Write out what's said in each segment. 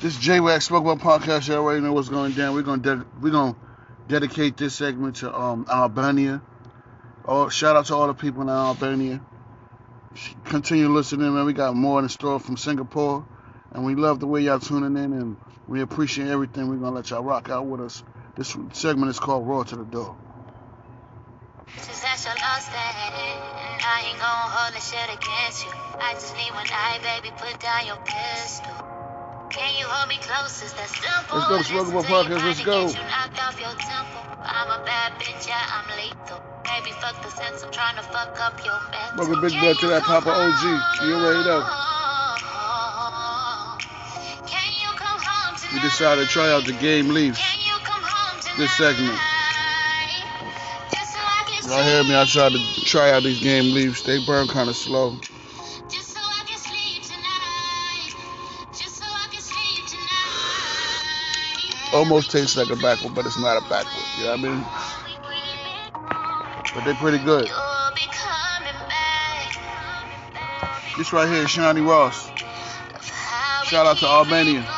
This J Wax Spoke About Podcast. You already know what's going down. We're gonna de- we're gonna dedicate this segment to um, Albania. Oh, shout out to all the people in Albania. Continue listening, man. We got more in store from Singapore, and we love the way y'all tuning in, and we appreciate everything. We're gonna let y'all rock out with us. This segment is called Raw to the Door. I ain't gon' hold the shit against you. I just need one baby, put down your pistol. Close? Is that simple? Let's go, Ball Podcast, let's go. You knocked off your temple. I'm a bad bitch, yeah, I'm lethal. Baby, fuck the sense, I'm trying to fuck up your mental. Welcome, Big Blood, to that Papa OG. You already know. We decided to try out the game leaves this segment. Y'all hear me? I tried to try out these game leaves. They burn kind of slow. Almost tastes like a Backwood, but it's not a Backwood. You know what I mean? But they're pretty good. This right here is Shiny Ross. Shout out to Albania.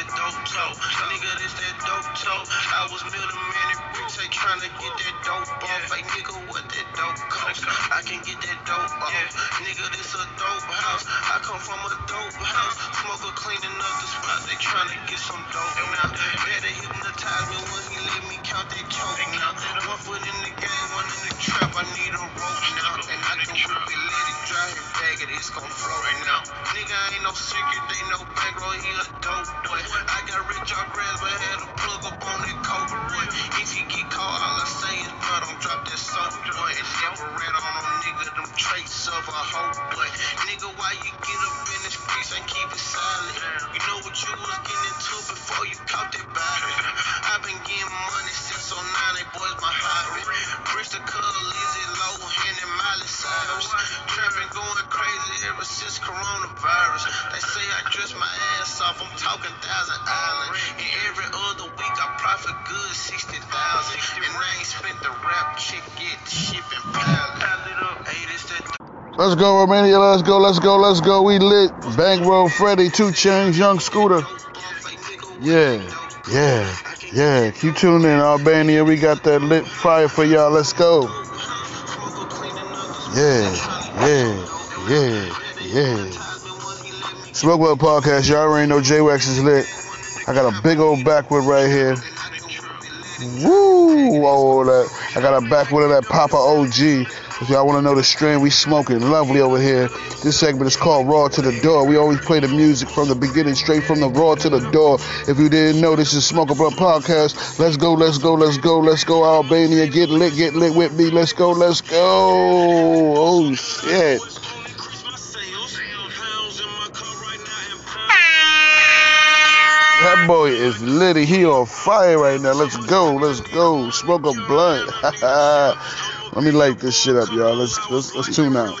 that dope talk. Nigga, this that dope talk. I was middleman at bricks, they tryna get that dope off. Hey, nigga, what that dope cost? I can get that dope off. Nigga, this a dope house. I come from a dope house. Smoker cleaning up the spot, they tryna get some dope now. Better hypnotize me when he let me count that choke now. One foot in the game, one in the trap. I need a rope now. And I can whip it, let it dry and bag it, it's gon' flow right now. Nigga ain't no secret, they no bankroll, he a dope boy. I got rich off grass, but had a plug up on that coke. If he get caught, all I say is, bro, don't drop that soap. And never red on them nigga, them traits of a hoe boy. Nigga, why you get up in and keep it silent? You know what you was getting into before you caught that body. I've been getting money since 09, they boys my hobby. The color, Lizzie Lohan and Miley Cyrus. Trapping going crazy ever since coronavirus. They say I dress my ass off, I'm talking thousand island. And every other week I profit good 60,000. And I ain't spent the rap chick get the shipping pilot. Hey, this that Let's go, Romania. Let's go, let's go, let's go. We lit. Bankroll Freddie, 2 Chainz, Young Scooter. Yeah, yeah, yeah. Keep tuning in, Albania. We got that lit fire for y'all. Let's go. Yeah, yeah, yeah, yeah. Smoke Well Podcast. Y'all already know J Wax is lit. I got a big old Backwood right here. Woo! All that. I got a back one of that Papa OG. If y'all want to know the strain we smoking, lovely over here. This segment is called Raw to the Door. We always play the music from the beginning, straight from the raw to the door. If you didn't know, this is Smoke a Blunt Podcast. Let's go, let's go, let's go, let's go, Albania. Get lit, get lit with me. Let's go, let's go. Oh, shit. That boy is litty. He on fire right now. Let's go. Let's go. Smoke a blunt. Let me light this shit up, y'all. Let's let's let's tune out.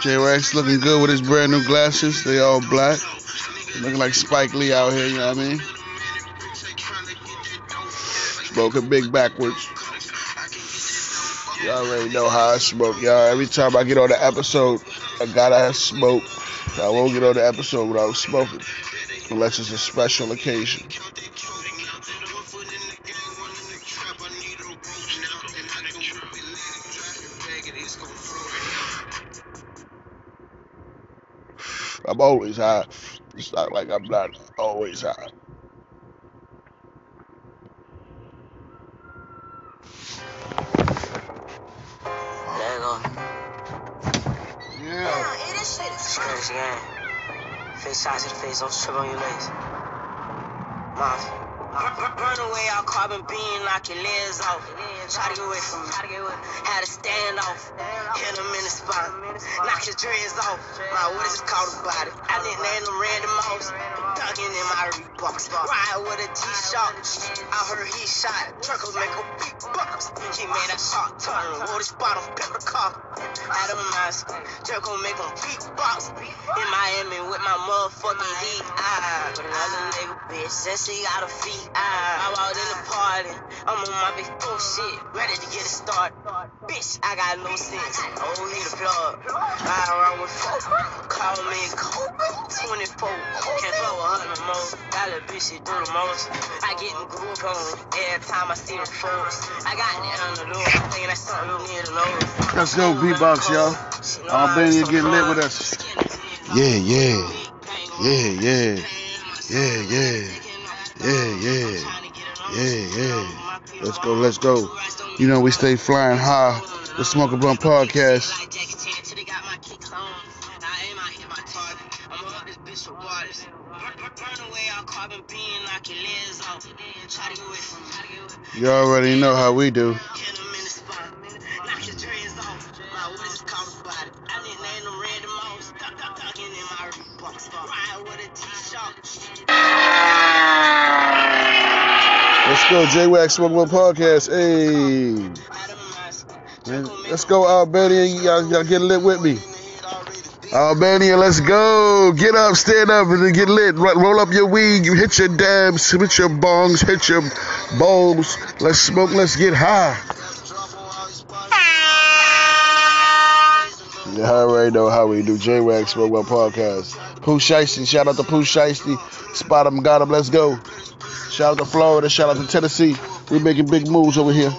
J Wax looking good with his brand new glasses. They all black. Looking like Spike Lee out here, you know what I mean? Smoking big Backwoods. Y'all already know how I smoke, y'all. Every time I get on the episode, I gotta have smoke. I won't get on the episode without smoking. Unless it's a special occasion. I'm always high. It's not like I'm not always high. There you go. Yeah. Strange game. Face shots to the face, don't trip on your legs. Mafia. Run away, I'll carbon beam, knock your legs off. Try to get away from me. Had to stand off. Hit him in the spot. Knock his dreads off. My what is it called about it? I didn't name them random mouse. In my Reeboks. Ride with a T-shot. I heard he shot. Truckles make a big box. He made a shot turn. Wore this bottom pepper car. Had him mask. Jerko make him beatbox. In Miami with my motherfucking heat. Ah, another nigga bitch. Said she got a feet. I walked in the party. I'm on my big four shit. Ready to get it started. Bitch, I got no sense. Oh, need a plug. Ride around with four. Call me Kobe. 24. Can't fuck with her no more. That little bitch, she do the most. I get in group on every time I see them folks. I got it on the door. Thinking that's something you need to know. Let's go, beatbox, y'all. Albania getting lit with us. Yeah, yeah. Yeah, yeah. Yeah, yeah. Yeah, yeah. Yeah, yeah. Let's go, let's go. You know we stay flying high. The Smoke a Blunt Podcast. You already know how we do. Let's go, J Wax Smoke Blunt Podcast. Hey. Man, let's go, Albania. Y'all, y'all get lit with me. Albania, let's go. Get up, stand up, and get lit. Roll up your weed. You hit your dabs, hit your bongs, hit your bowls. Let's smoke. Let's get high. You already know how we do. J Wax Smoke One Podcast. Pooh Shiesty. Shout out to Pooh Shiesty. SpotemGottem. Let's go. Shout out to Florida. Shout out to Tennessee. We making big moves over here.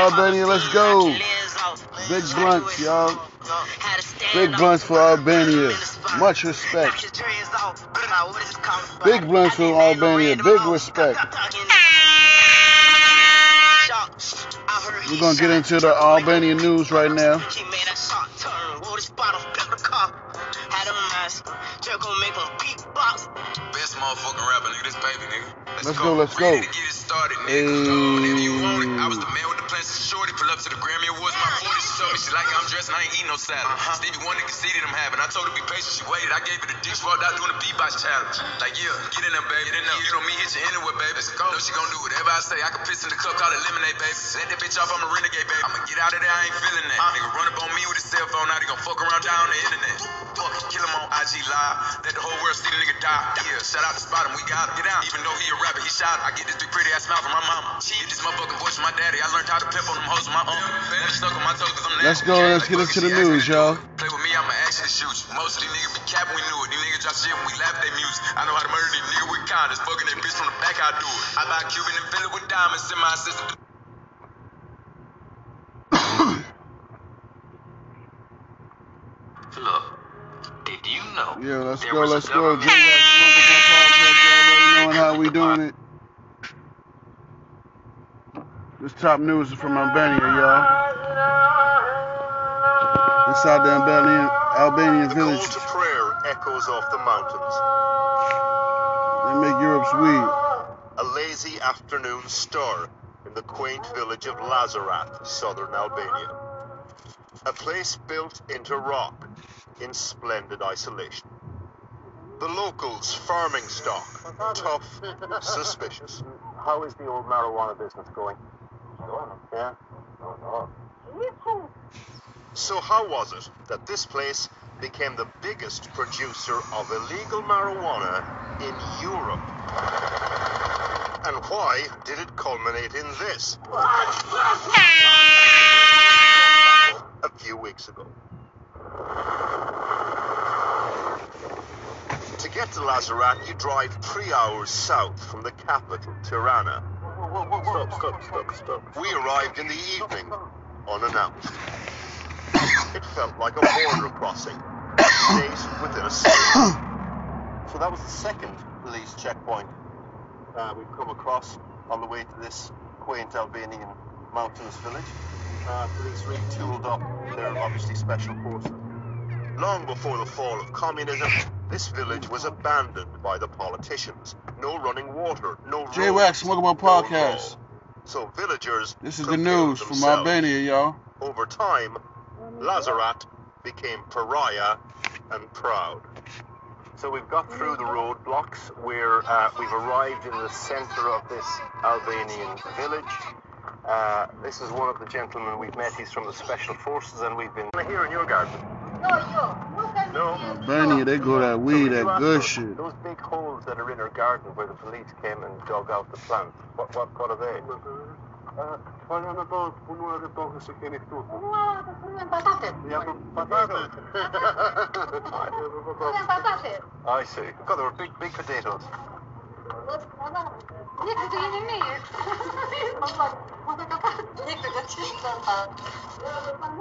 Go, Albania. Let's go. Big blunts, y'all. Big blunts for Albania. Much respect. Big blunts for Albania. Big respect. We're gonna get into the Albania news right now. He made that shot turn, wore this bottle, pepper the car. Had him mask, Jerk gon' make him beatbox. Best motherfucking rapper. This baby, nigga. Let's go, let's go. Ready to get it started, nigga. Hey. Whenever you want it. I was the man with the plans to shorty. Pull up to the Grammy Awards, my 40. She told me she like I'm dressed and I ain't eating no salad. Uh-huh. Stevie Wonder conceded I'm having. I told her to be patient, she waited. I gave her the dish, walked out doing the beatbox challenge. Like, yeah, get in there, baby. Get in there. You know me, hit you anywhere, baby. Let's go. Know she gon' do whatever I say. I can piss in the cup, call it lemonade, baby. Let that bitch off, I'm a renegade, baby. I'ma get out of there, I ain't feeling that. Uh-huh. Nigga run up on me with his cell phone, now he gon' fuck around down the internet. Fuck, kill him on IG Live. Let the whole world see the nigga die. Yeah, shout out to Spot him, we got him. Get out. Even though he a rapper, he shot. I get this big pretty ass smile from my mama. She get this motherfucking voice from my daddy. I learned how to pimp on them hoes with my uncle. Never stuck on my toes cause I'm Let's go, let's Like get into the she asked me news, to y'all. Play with me, I'ma actually shoot you. Most of these niggas be capping, we knew it. These niggas drop shit when we laugh at their music. I know how to murder these niggas with kindness. Fucking that bitch from the back, I do it. I buy Cuban and fill it with diamonds. Send my assistant. Look, did you know? Yeah, let's there go, let's go. government- J-Rock Smoking Gun Podcast, y'all already knowing how we doing it. This top news is from Albania, y'all. Inside the Albanian, Albanian The village, call to prayer echoes off the mountains. they make Europe's weed. A lazy afternoon stir in the quaint village of Lazarat, southern Albania. A place built into rock in splendid isolation. The locals' farming stock, tough, suspicious. How is the old marijuana business going? So how was it that this place became the biggest producer of illegal marijuana in Europe? And why did it culminate in this? A few weeks ago. To get to Lazarat, you drive three hours south from the capital, Tirana. Stop, stop, stop, stop. We arrived in the evening, unannounced. It felt like a border crossing, state within a state. So that was the second police checkpoint uh, we've come across on the way to this quaint Albanian mountainous village. Uh, police retooled up their obviously special forces. Long before the fall of communism, this village was abandoned by the politicians. No running water, no J-Wax Smoking Gun no Podcast. law. So villagers This is the news from. Albania, y'all. Over time, Lazarat became pariah and proud. So we've got through the roadblocks. We're uh, we've arrived in the centre of this Albanian village. Uh, this is one of the gentlemen we've met. He's from the special forces, and we've been here in your garden. No. Albania, they go that weed, So that you good asked us, shit. Those big holes that are in our garden where the police came and dug out the plants. What what what are they? I see. God, they were big, big potatoes. Over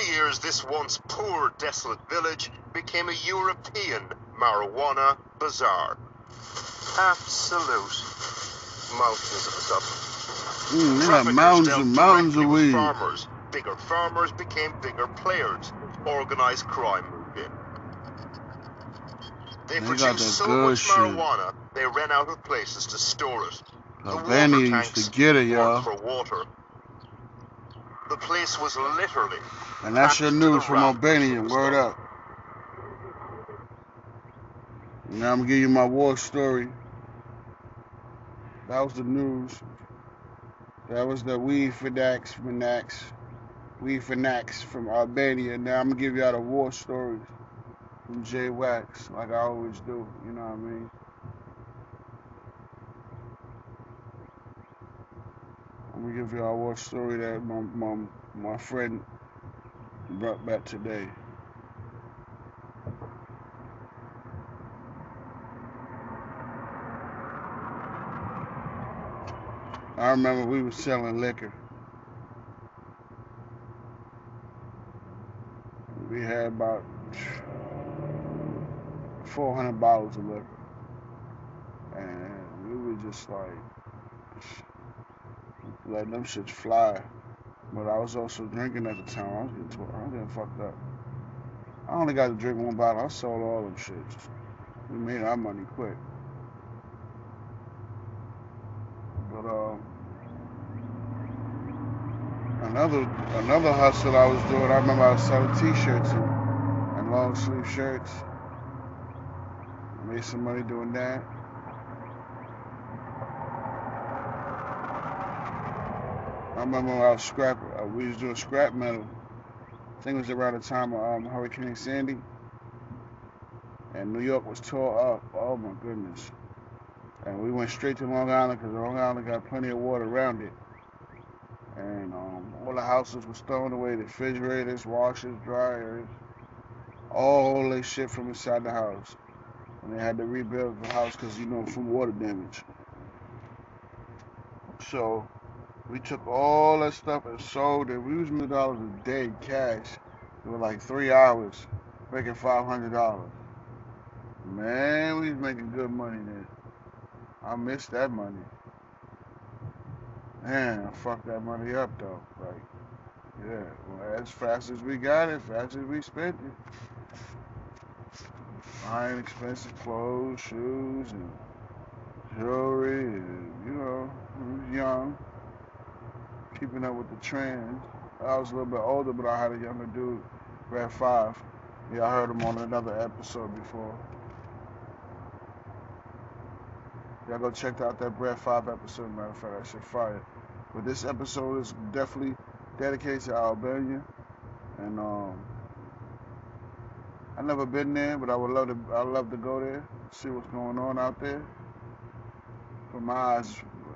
the years, this once poor, desolate village became a European marijuana bazaar. Absolute mountains of stuff. Mm, Traffickers mountains and mountains of weed. Farmers. Bigger farmers became bigger players. Organized crime moved in. They, They produced so much shit. marijuana, they ran out of places to store it. The water used to get it, y'all. For water. The place was literally And that's your packed to the news from Albania. Word up. Now I'm gonna give you my war story. That was the news. That was the weed Fanax, Fanax, weed Fanax from Albania. Now I'm gonna give y'all the war stories from J Wax, like I always do. You know what I mean? Let me give y'all one story that my my my friend brought back today. I remember we were selling liquor. We had about 400 bottles of liquor. And we were just like, letting them shits fly. But I was also drinking at the time. I was getting, tw- I was getting fucked up. I only got to drink one bottle. I sold all them shits. We made our money quick. But um, another another hustle I was doing. I remember I was selling T-shirts and, and long sleeve shirts. I Made some money doing that. I remember when I was scrap. Uh, we was doing scrap metal. I think it was around the time of um, Hurricane Sandy, and New York was tore up. Oh my goodness! And we went straight to Long Island because Long Island got plenty of water around it. And um, all the houses were thrown away, the refrigerators, washers, dryers, all this shit from inside the house. And they had to rebuild the house because, you know, from water damage. So we took all that stuff and sold it. We was million dollars a day cash. It was like three hours, making five hundred dollars. Man, we was making good money then. I missed that money. Man, I fucked that money up though. Like, yeah, well, as fast as we got it, fast as we spent it. Buying expensive clothes, shoes, and jewelry, and you know, we was young, keeping up with the trends. I was a little bit older, but I had a younger dude, Red Five. Yeah, I heard him on another episode before. Y'all go check out that Brad 5 episode, matter of fact, that shit fire. But this episode is definitely dedicated to Albania. And um I never been there, but I would love to I love to go there, see what's going on out there. From my eyes,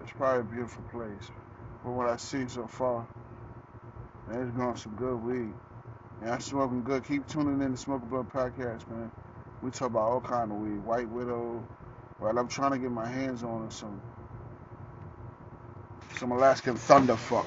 it's probably a beautiful place. From what I've seen so far, it's growing some good weed. And I'm smoking good. Keep tuning in to Smoke Blunt Podcast, man. We talk about all kind of weed. White Widow, Right, I'm trying to get my hands on some some Alaskan Thunder fuck.